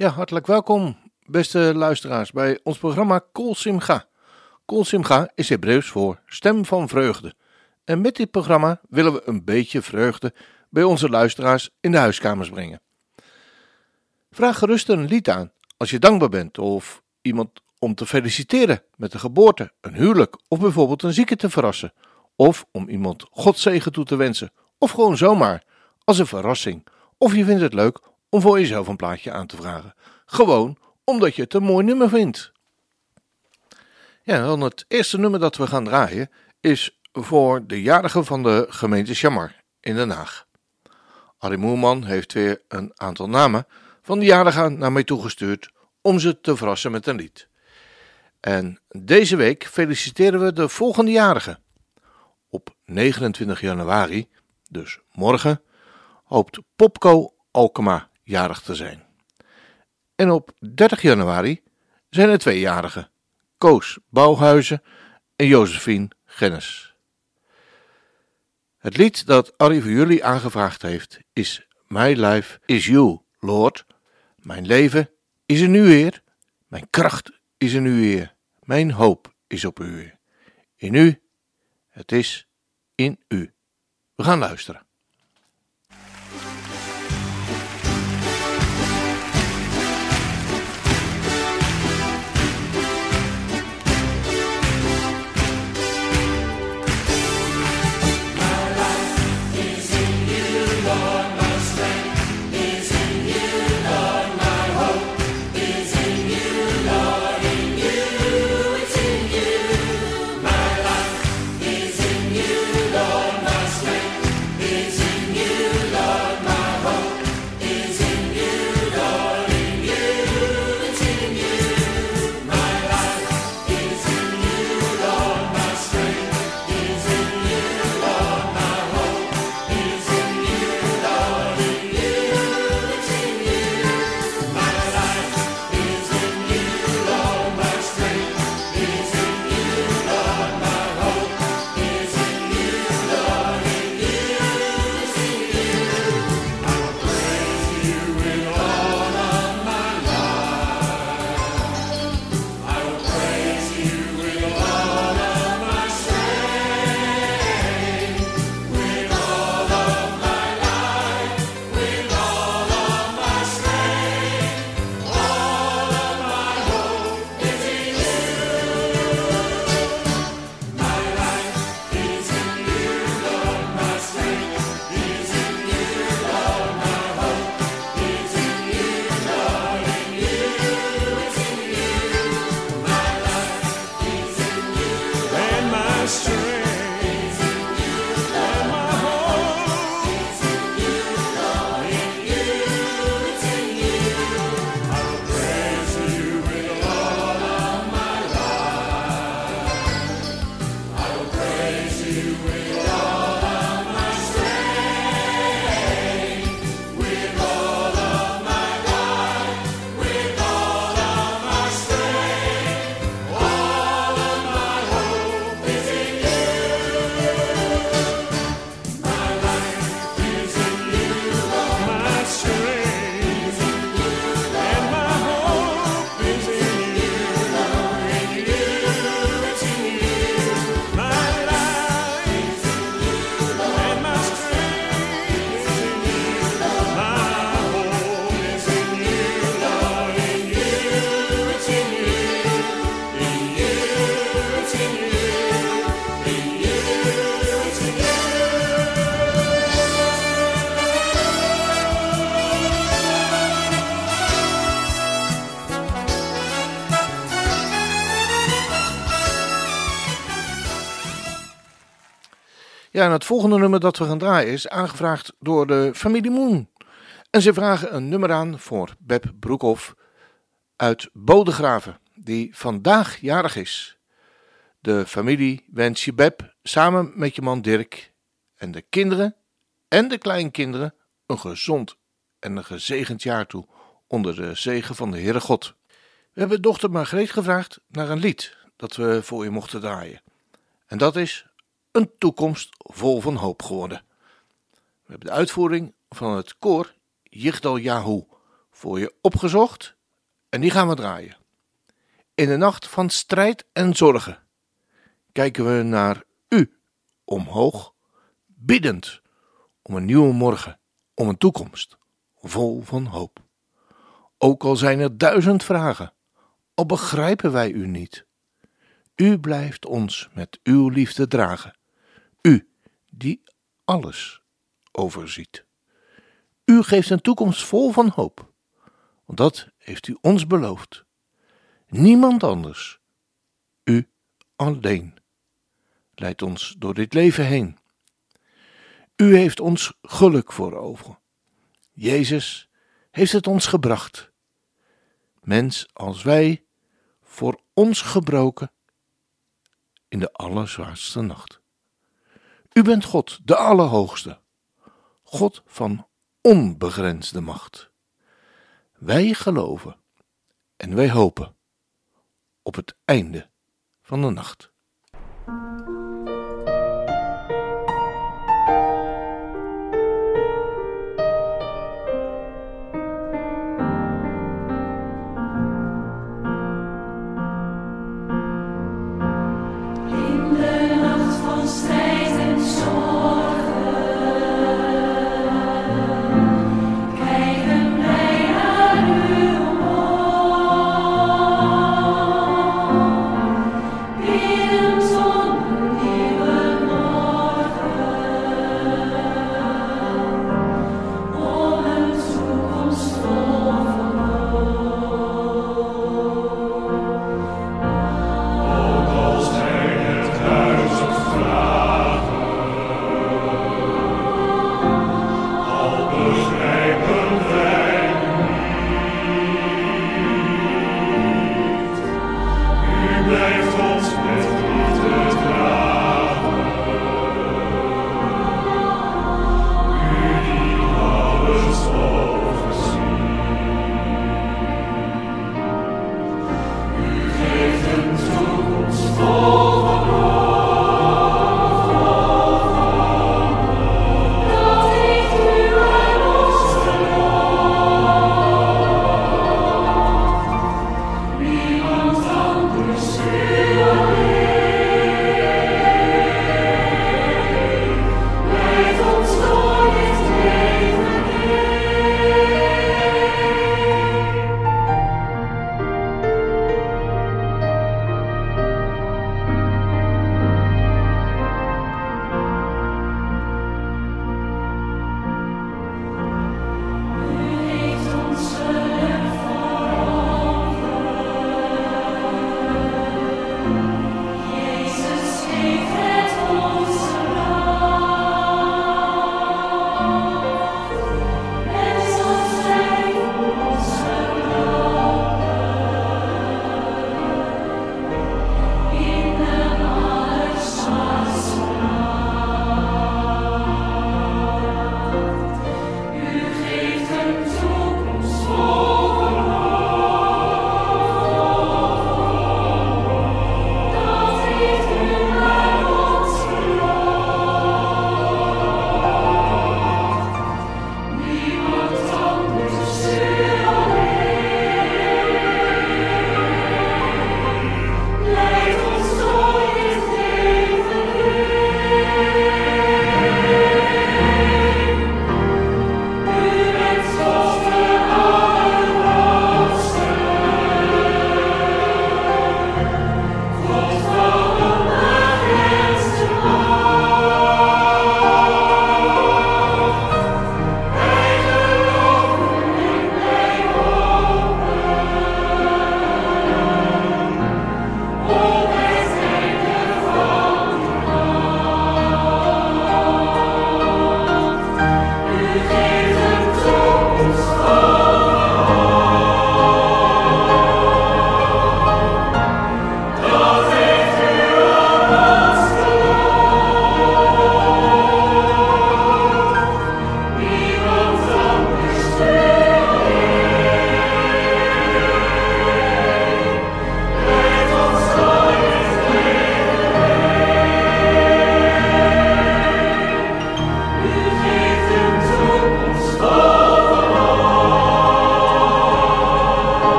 Ja, hartelijk welkom, beste luisteraars, bij ons programma Kol Simcha. Kol Simcha is Hebreeuws voor stem van vreugde. En met dit programma willen we een beetje vreugde bij onze luisteraars in de huiskamers brengen. Vraag gerust een lied aan als je dankbaar bent of iemand om te feliciteren met een geboorte, een huwelijk of bijvoorbeeld een zieke te verrassen. Of om iemand Godzegen toe te wensen. Of gewoon zomaar, als een verrassing. Of je vindt het leuk om voor jezelf een plaatje aan te vragen. Gewoon omdat je het een mooi nummer vindt. Ja, dan het eerste nummer dat we gaan draaien is voor de jarige van de gemeente Chamar in Den Haag. Arie Moerman heeft weer een aantal namen van de jarigen naar mij toegestuurd om ze te verrassen met een lied. En deze week feliciteren we de volgende jarigen. Op 29 januari, dus morgen, hoopt Popco Alkema jarig te zijn. En op 30 januari zijn er twee jarigen, Koos Bouwhuizen en Josephine Gennis. Het lied dat Arie voor jullie aangevraagd heeft is My Life is You, Lord. Mijn leven is in u, Heer. Mijn kracht is in u, Heer. Mijn hoop is op u. In u, het is in u. We gaan luisteren. Ja, en het volgende nummer dat we gaan draaien is aangevraagd door de familie Moon. En ze vragen een nummer aan voor Beb Broekhoff uit Bodegraven, die vandaag jarig is. De familie wens je Beb samen met je man Dirk en de kinderen en de kleinkinderen een gezond en een gezegend jaar toe onder de zegen van de Heere God. We hebben dochter Margreet gevraagd naar een lied dat we voor je mochten draaien. En dat is een toekomst vol van hoop geworden. We hebben de uitvoering van het koor Yigdal Yahu voor je opgezocht en die gaan we draaien. In de nacht van strijd en zorgen kijken we naar u omhoog, biddend om een nieuwe morgen, om een toekomst vol van hoop. Ook al zijn er duizend vragen, al begrijpen wij u niet. U blijft ons met uw liefde dragen, die alles overziet. U geeft een toekomst vol van hoop, want dat heeft u ons beloofd. Niemand anders, u alleen, leidt ons door dit leven heen. U heeft ons geluk voor ogen. Jezus heeft het ons gebracht. Mens als wij, voor ons gebroken, in de allerzwaarste nacht. U bent God, de Allerhoogste, God van onbegrensde macht. Wij geloven en wij hopen op het einde van de nacht.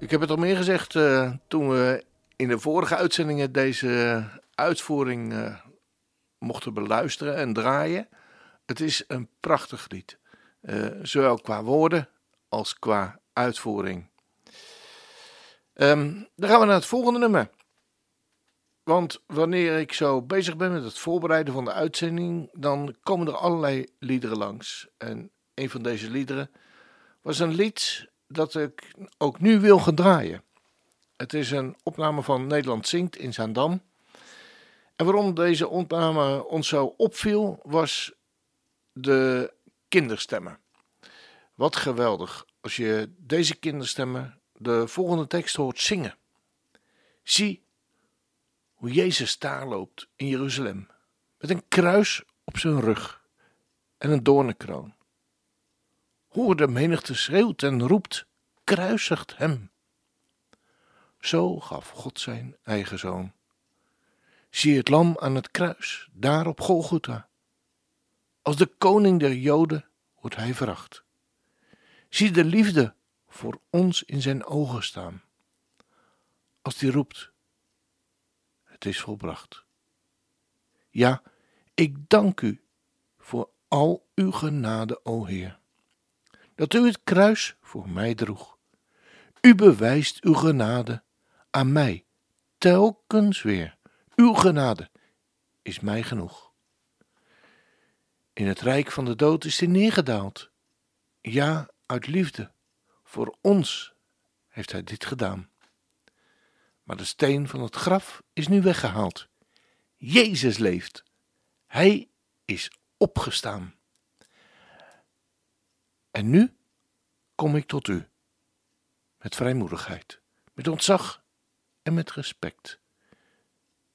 Ik heb het al meer gezegd eh, toen we in de vorige uitzendingen deze uitvoering eh, mochten beluisteren en draaien. Het is een prachtig lied, eh, zowel qua woorden als qua uitvoering. Ehm, dan gaan we naar het volgende nummer. Want wanneer ik zo bezig ben met het voorbereiden van de uitzending, dan komen er allerlei liederen langs. En een van deze liederen was een lied dat ik ook nu wil gaan draaien. Het is een opname van Nederland Zingt in Zaandam. En waarom deze opname ons zo opviel, was de kinderstemmen. Wat geweldig als je deze kinderstemmen de volgende tekst hoort zingen. Zie hoe Jezus daar loopt in Jeruzalem, met een kruis op zijn rug en een doornenkroon. Hoor de menigte schreeuwt en roept, kruisigt hem. Zo gaf God zijn eigen zoon. Zie het lam aan het kruis, daar op Golgotha. Als de koning der Joden wordt hij veracht. Zie de liefde voor ons in zijn ogen staan. Als die roept, het is volbracht. Ja, ik dank u voor al uw genade, o Heer, dat u het kruis voor mij droeg. U bewijst uw genade aan mij telkens weer. Uw genade is mij genoeg. In het rijk van de dood is hij neergedaald. Ja, uit liefde voor ons heeft hij dit gedaan. Maar de steen van het graf is nu weggehaald. Jezus leeft. Hij is opgestaan. En nu kom ik tot u. Met vrijmoedigheid, met ontzag en met respect.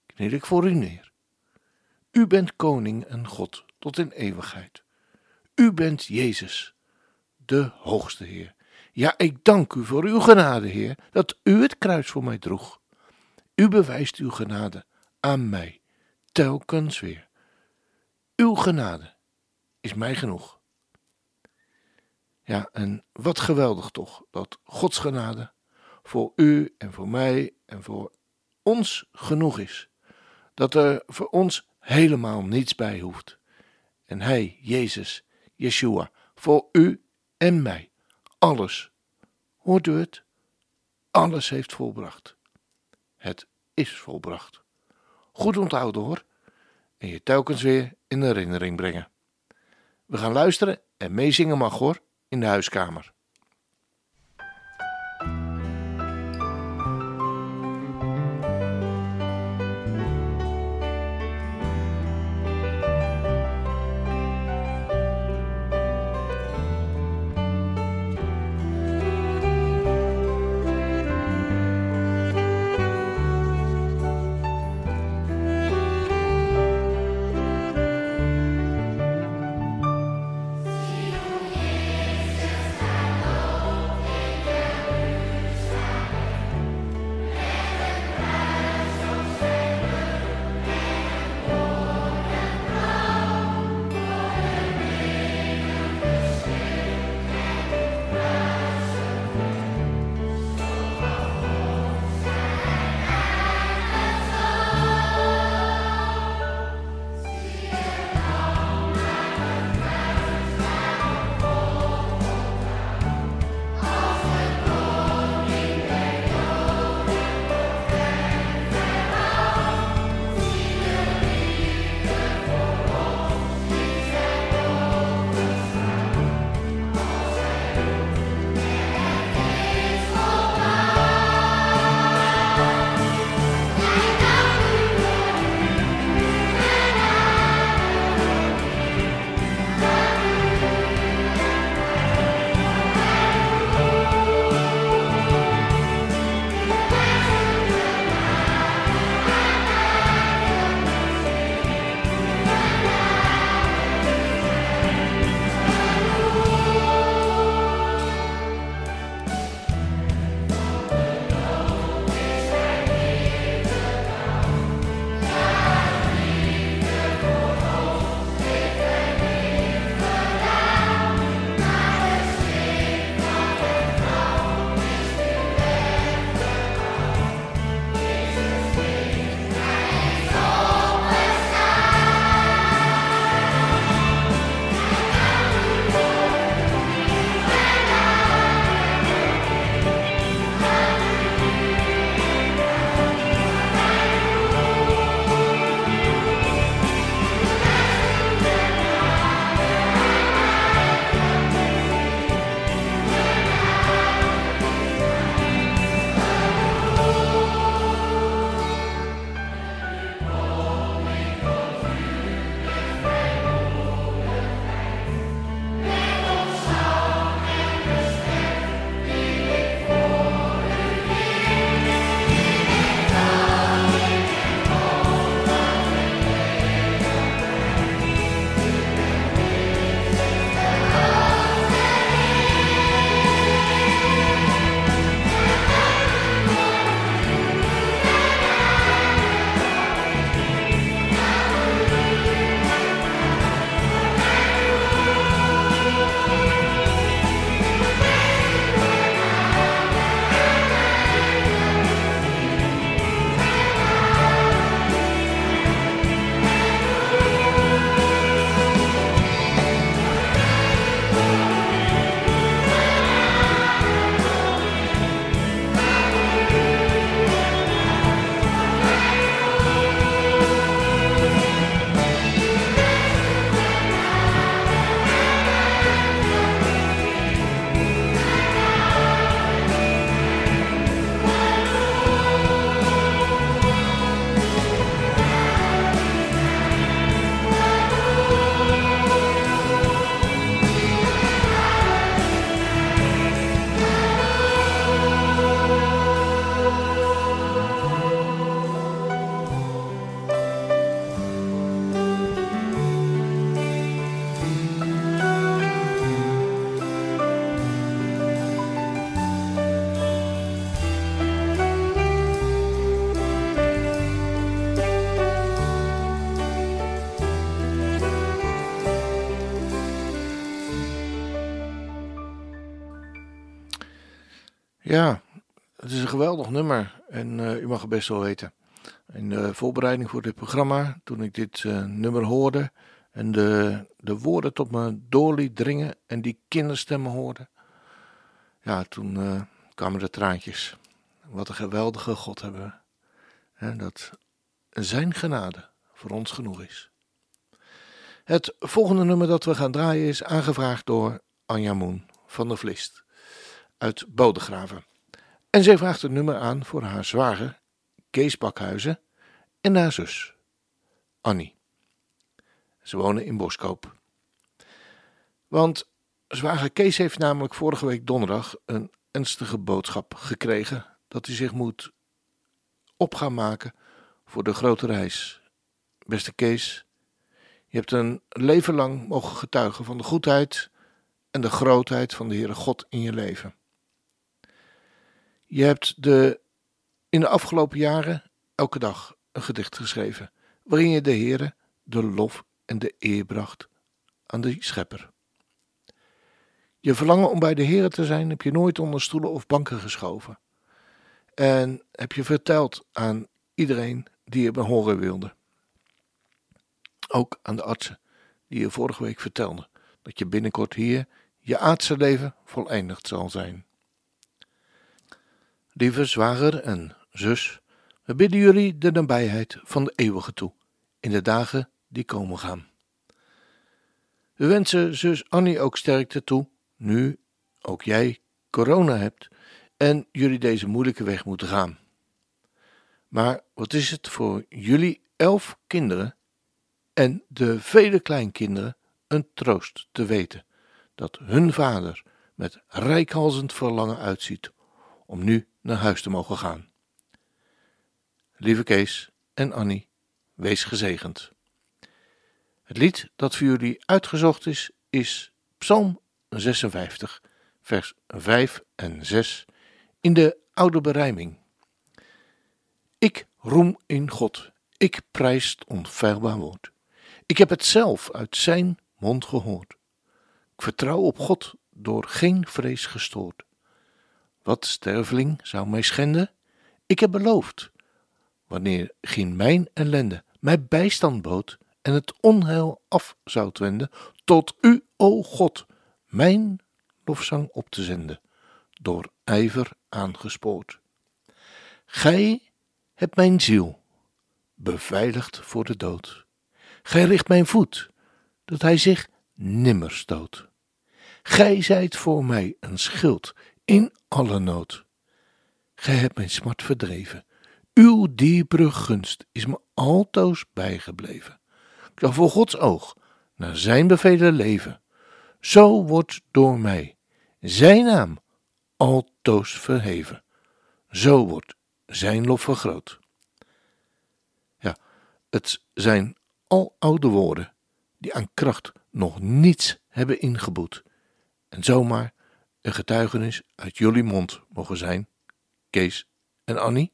Kniel ik voor u neer. U bent koning en God tot in eeuwigheid. U bent Jezus, de hoogste Heer. Ja, ik dank u voor uw genade, Heer, dat u het kruis voor mij droeg. U bewijst uw genade aan mij, telkens weer. Uw genade is mij genoeg. Ja, en wat geweldig toch, dat Gods genade voor u en voor mij en voor ons genoeg is. Dat er voor ons helemaal niets bij hoeft. En Hij, Jezus, Yeshua, voor u en mij, alles, hoort u het? Alles heeft volbracht. Het is volbracht. Goed onthouden hoor. En je telkens weer in herinnering brengen. We gaan luisteren en meezingen mag hoor, in de huiskamer. Ja, het is een geweldig nummer en eh, u mag het best wel weten. In de voorbereiding voor dit programma, toen ik dit eh, nummer hoorde en de, de woorden tot me door liet dringen en die kinderstemmen hoorde, ja, toen eh, kwamen de traantjes. Wat een geweldige God hebben we. Dat zijn genade voor ons genoeg is. Het volgende nummer dat we gaan draaien is aangevraagd door Anja Moen van der Vlist uit Bodegraven. En zij vraagt het nummer aan voor haar zwager Kees Bakhuizen en haar zus Annie. Ze wonen in Boskoop. Want zwager Kees heeft namelijk vorige week donderdag een ernstige boodschap gekregen dat hij zich moet op gaan maken voor de grote reis. Beste Kees, je hebt een leven lang mogen getuigen van de goedheid en de grootheid van de Heere God in je leven. Je hebt de, in de afgelopen jaren elke dag een gedicht geschreven, waarin je de Heere de lof en de eer bracht aan de Schepper. Je verlangen om bij de Heere te zijn heb je nooit onder stoelen of banken geschoven. En heb je verteld aan iedereen die je behoren wilde. Ook aan de artsen die je vorige week vertelden dat je binnenkort hier je aardse leven voleindigd zal zijn. Lieve zwager en zus, we bidden jullie de nabijheid van de eeuwige toe in de dagen die komen gaan. We wensen zus Annie ook sterkte toe, nu ook jij corona hebt en jullie deze moeilijke weg moeten gaan. Maar wat is het voor jullie elf kinderen en de vele kleinkinderen een troost te weten dat hun vader met rijkhalzend verlangen uitziet om nu naar huis te mogen gaan. Lieve Kees en Annie, wees gezegend. Het lied dat voor jullie uitgezocht is, is Psalm 56, vers 5 en 6 in de oude berijming. Ik roem in God, ik prijs het onfeilbaar woord. Ik heb het zelf uit zijn mond gehoord. Ik vertrouw op God door geen vrees gestoord. Wat sterveling zou mij schenden? Ik heb beloofd, wanneer geen mijn ellende mij bijstand bood en het onheil af zou wenden, tot u, o God, mijn lofzang op te zenden, door ijver aangespoord. Gij hebt mijn ziel beveiligd voor de dood. Gij richt mijn voet, dat hij zich nimmer stoot. Gij zijt voor mij een schild in alle nood. Gij hebt mijn smart verdreven. Uw diepere gunst is me altoos bijgebleven. Ik zal voor Gods oog naar zijn bevelen leven. Zo wordt door mij zijn naam altoos verheven. Zo wordt zijn lof vergroot. Ja, het zijn al oude woorden die aan kracht nog niets hebben ingeboet en zomaar een getuigenis uit jullie mond mogen zijn, Kees en Annie?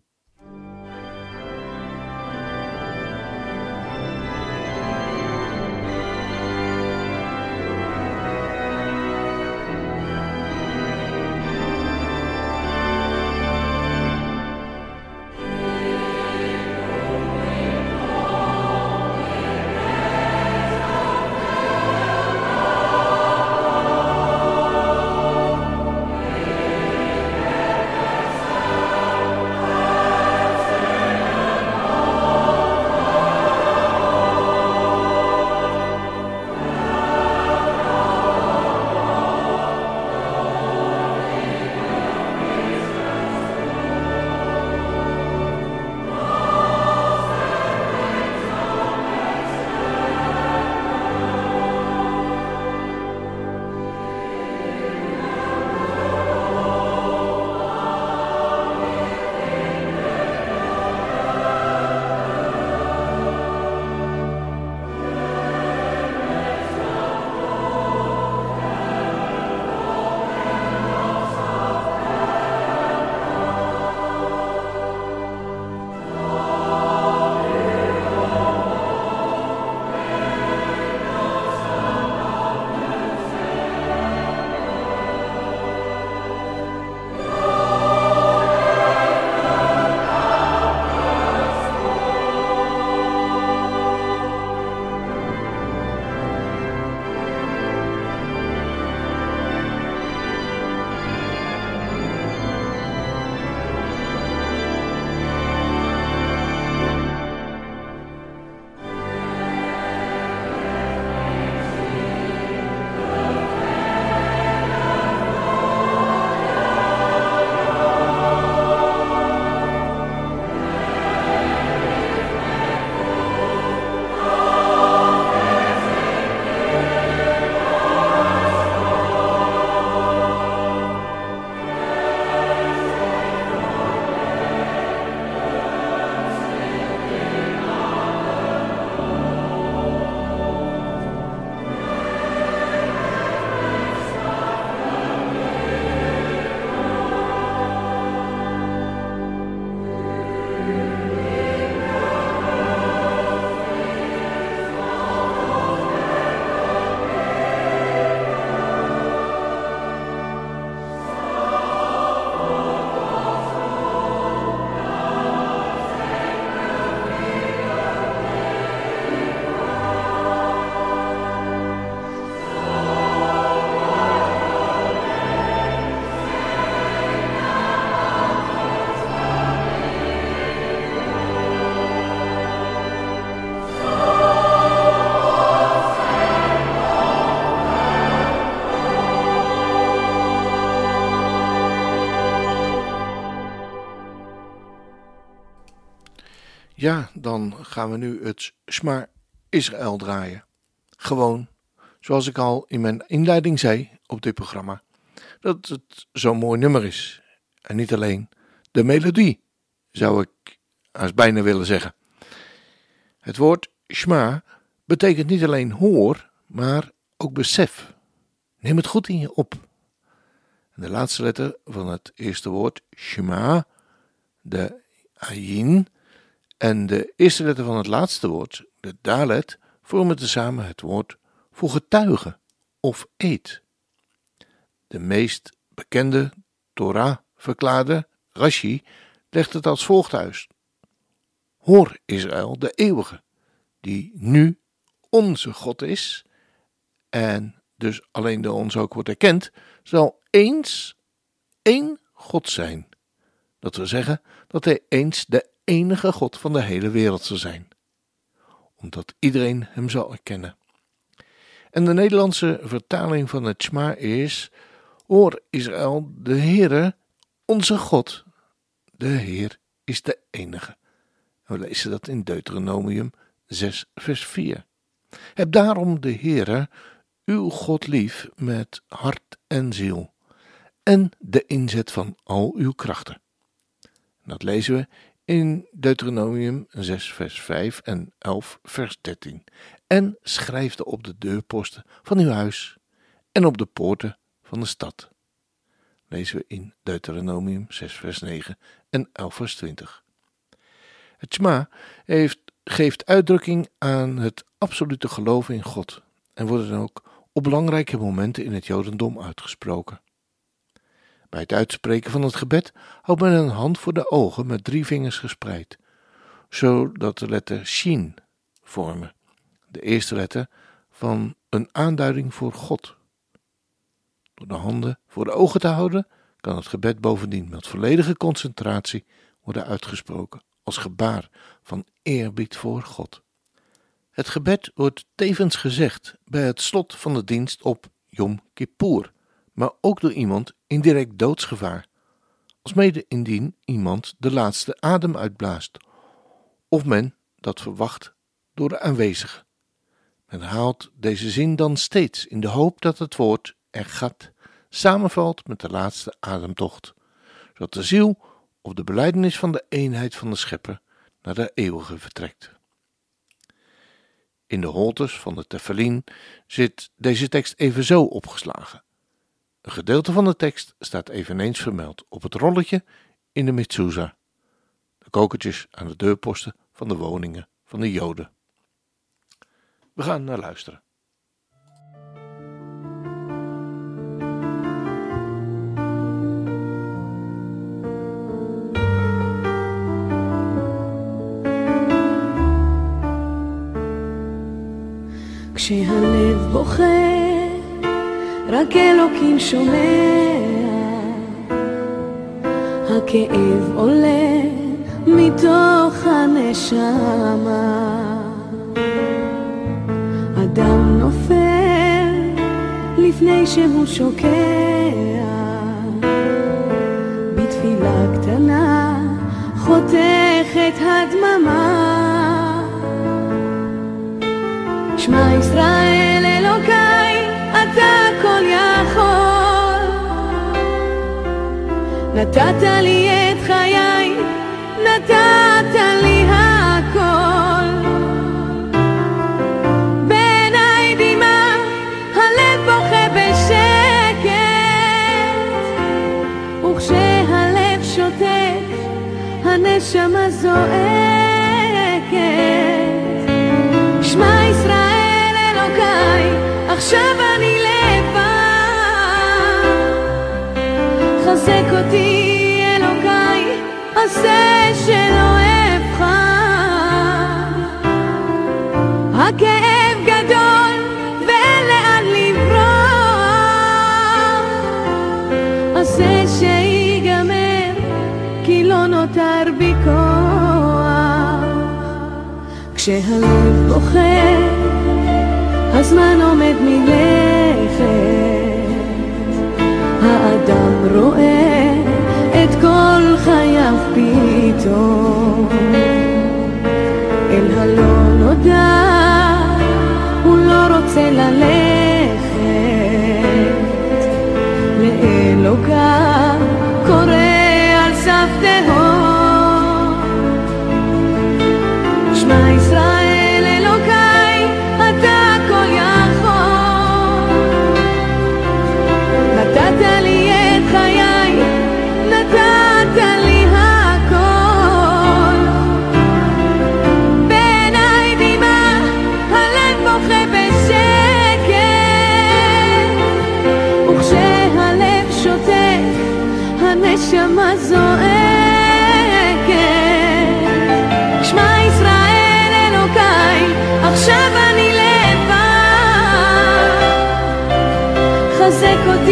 Dan gaan we nu het Shema Israël draaien. Gewoon, zoals ik al in mijn inleiding zei op dit programma, dat het zo'n mooi nummer is. En niet alleen de melodie, zou ik als bijna willen zeggen. Het woord Shema betekent niet alleen hoor, maar ook besef. Neem het goed in je op. En de laatste letter van het eerste woord, Shema, de Ayin, en de eerste letter van het laatste woord, de Dalet, vormen tezamen het woord voor getuige of eed. De meest bekende Torah-verklaarde, Rashi, legt het als volgt uit. Hoor Israël, de eeuwige, die nu onze God is, en dus alleen door ons ook wordt erkend, zal eens één God zijn. Dat wil zeggen dat hij eens de enige God van de hele wereld zal zijn, omdat iedereen hem zal erkennen. En de Nederlandse vertaling van het Shema is: Hoor Israël, de Heere, onze God, de Heer is de enige. We lezen dat in Deuteronomium 6, vers 4. Heb daarom de Heere, uw God lief met hart en ziel, en de inzet van al uw krachten. Dat lezen we in Deuteronomium 6, vers 5 en 11, vers 13. En schrijf er op de deurposten van uw huis en op de poorten van de stad. Lezen we in Deuteronomium 6, vers 9 en 11, vers 20. Het Shema heeft, geeft uitdrukking aan het absolute geloof in God en wordt dan ook op belangrijke momenten in het Jodendom uitgesproken. Bij het uitspreken van het gebed houdt men een hand voor de ogen met drie vingers gespreid, zodat de letter Shin vormen, de eerste letter van een aanduiding voor God. Door de handen voor de ogen te houden, kan het gebed bovendien met volledige concentratie worden uitgesproken als gebaar van eerbied voor God. Het gebed wordt tevens gezegd bij het slot van de dienst op Yom Kippur, maar ook door iemand in direct doodsgevaar, alsmede indien iemand de laatste adem uitblaast, of men dat verwacht door de aanwezigen. Men haalt deze zin dan steeds in de hoop dat het woord er gaat samenvalt met de laatste ademtocht, zodat de ziel op de belijdenis van de eenheid van de schepper naar de eeuwige vertrekt. In de holtes van de Tefillin zit deze tekst evenzo opgeslagen. Een gedeelte van de tekst staat eveneens vermeld op het rolletje in de mezuzah, de kokertjes aan de deurposten van de woningen van de Joden. We gaan naar luisteren. כשהלב בוכה, רק אלוקים שומע. הכאב עולה מתוך הנשמה. אדם נופל לפני שהוא שוקע. בתפילה קטנה חותכת הדממה. שמע ישראל אלוקיי, אתה נתת לי את חיי, נתת לי הכל. בעיניי דמעה, הלב בוכה בשקט. וכשהלב שותק, הנשמה זועקת. שמע ישראל אלוקיי, עכשיו אני לבד. חזק אותי הכאב גדול ואין לאן לברוח. עשה שיגמר, כי לא נותר בי כוח. כשהלב בוכה, הזמן עומד מלכת. האדם רואה את כל חייו פתאום. אלוקה קורא על סף תהום. הנשמה זועקת. שמע ישראל אלוקיי עכשיו אני לבד. חזק אותי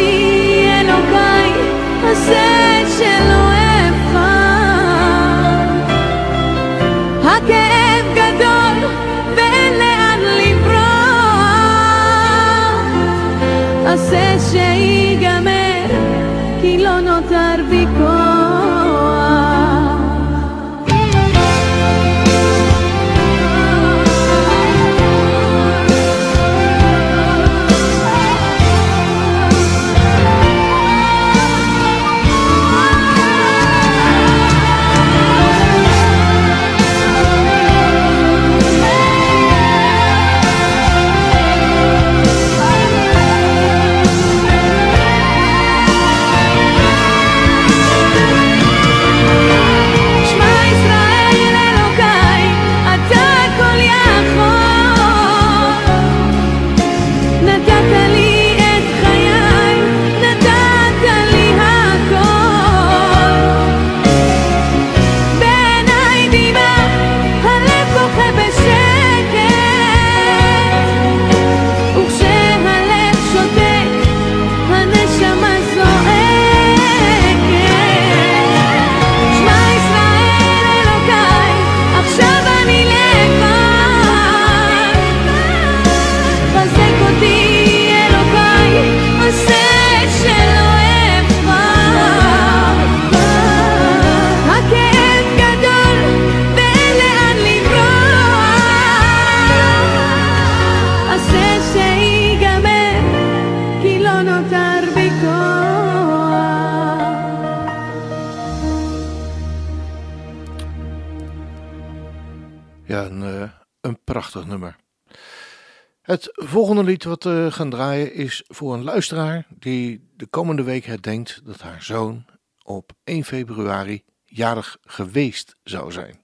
wat we gaan draaien is voor een luisteraar die de komende week herdenkt dat haar zoon op 1 februari jarig geweest zou zijn,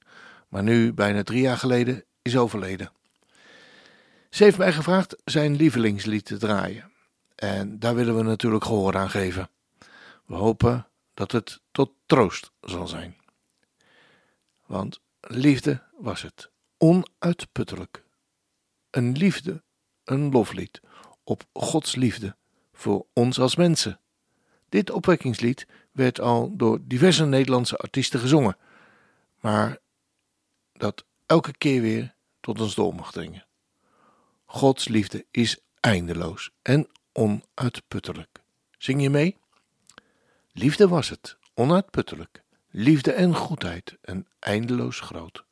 maar nu bijna drie jaar geleden is overleden. Ze heeft mij gevraagd zijn lievelingslied te draaien en daar willen we natuurlijk gehoor aan geven. We hopen dat het tot troost zal zijn. Want liefde was het, onuitputtelijk. Een liefde, een loflied op Gods liefde voor ons als mensen. Dit opwekkingslied werd al door diverse Nederlandse artiesten gezongen, maar dat elke keer weer tot ons door mag dringen. Gods liefde is eindeloos en onuitputtelijk. Zing je mee? Liefde was het, onuitputtelijk. Liefde en goedheid en eindeloos groot.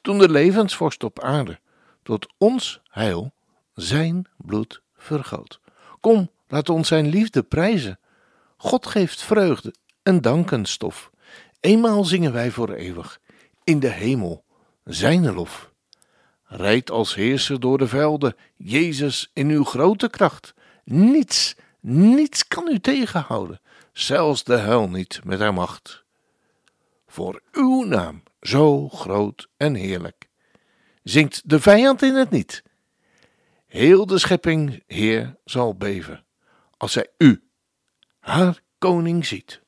Toen de levensvorst op aarde tot ons heil zijn bloed vergoot. Kom, laat ons zijn liefde prijzen. God geeft vreugde en dankenstof. Eenmaal zingen wij voor eeuwig in de hemel zijn lof. Rijd als heerser door de velden, Jezus in uw grote kracht. Niets, niets kan u tegenhouden, zelfs de hel niet met haar macht. Voor uw naam, zo groot en heerlijk, zingt de vijand in het niet. Heel de schepping, Heer, zal beven, als zij u, haar koning, ziet.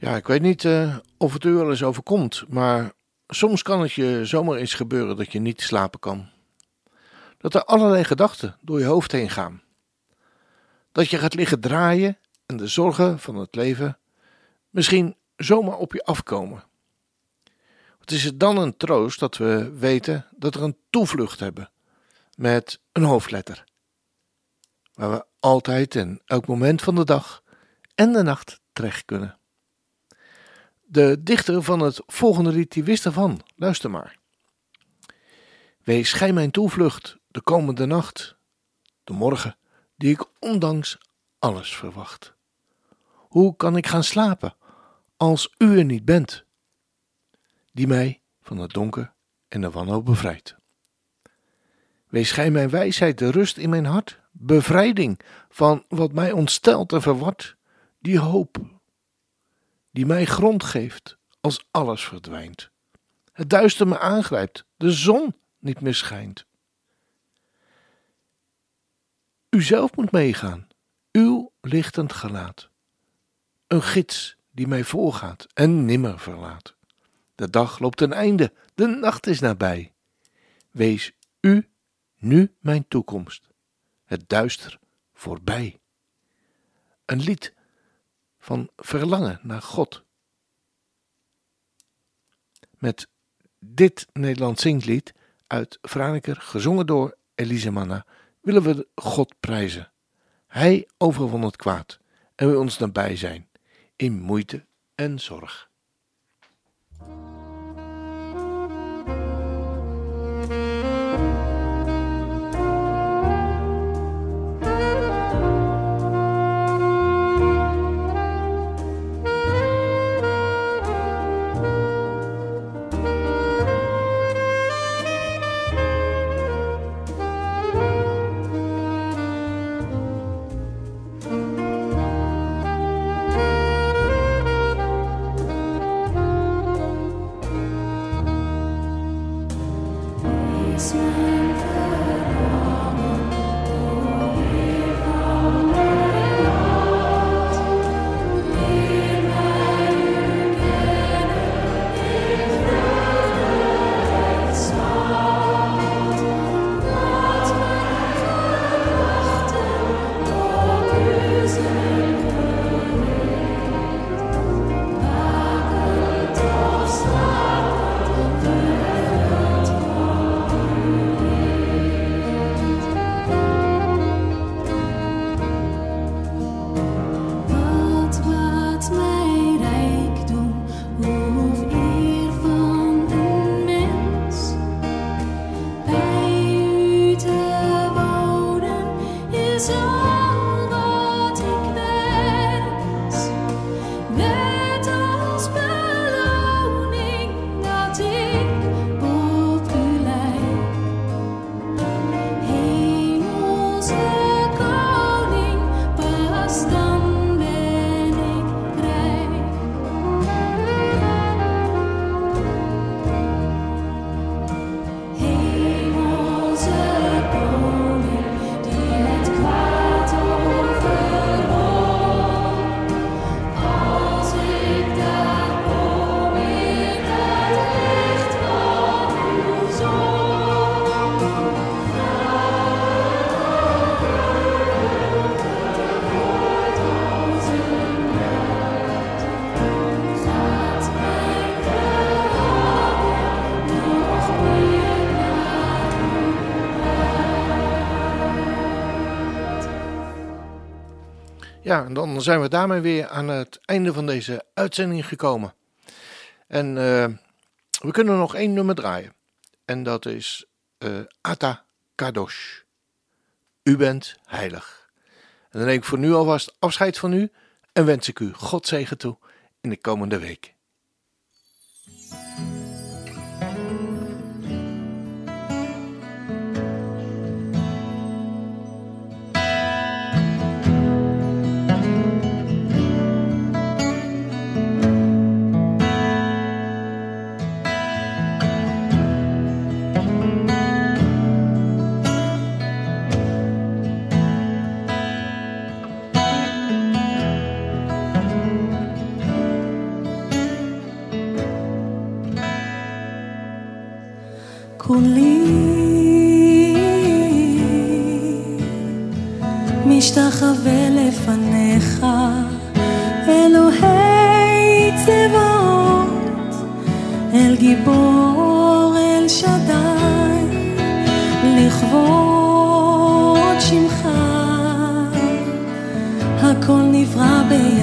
Ja, ik weet niet eh, of het u wel eens overkomt, maar soms kan het je zomaar eens gebeuren dat je niet slapen kan. Dat er allerlei gedachten door je hoofd heen gaan. Dat je gaat liggen draaien en de zorgen van het leven misschien zomaar op je afkomen. Wat is het dan een troost dat we weten dat er een toevlucht hebben met een hoofdletter, waar we altijd en elk moment van de dag en de nacht terecht kunnen. De dichter van het volgende lied die wist ervan. Luister maar. Wees gij mijn toevlucht de komende nacht, de morgen die ik ondanks alles verwacht. Hoe kan ik gaan slapen als u er niet bent, die mij van het donker en de wanhoop bevrijdt? Wees gij mijn wijsheid, de rust in mijn hart, bevrijding van wat mij ontstelt en verwart, die hoop die mij grond geeft als alles verdwijnt. Het duister me aangrijpt, de zon niet meer schijnt. U zelf moet meegaan, uw lichtend gelaat. Een gids die mij voorgaat en nimmer verlaat. De dag loopt ten einde, de nacht is nabij. Wees u nu mijn toekomst, het duister voorbij. Een lied van verlangen naar God. Met dit Nederlands zinglied uit Franeker, gezongen door Elise Manna, willen we God prijzen. Hij overwon het kwaad en wil ons nabij zijn in moeite en zorg. Ja, en dan zijn we daarmee weer aan het einde van deze uitzending gekomen. En eh, we kunnen nog één nummer draaien. En dat is eh Ata Kadosh. U bent heilig. En dan neem ik voor nu alvast afscheid van u en wens ik u God zegen toe in de komende week. מולי משתחווה לפניך אלוהי צבאות אל גיבור אל שדי לכבוד שמך. הכל נברא ביחד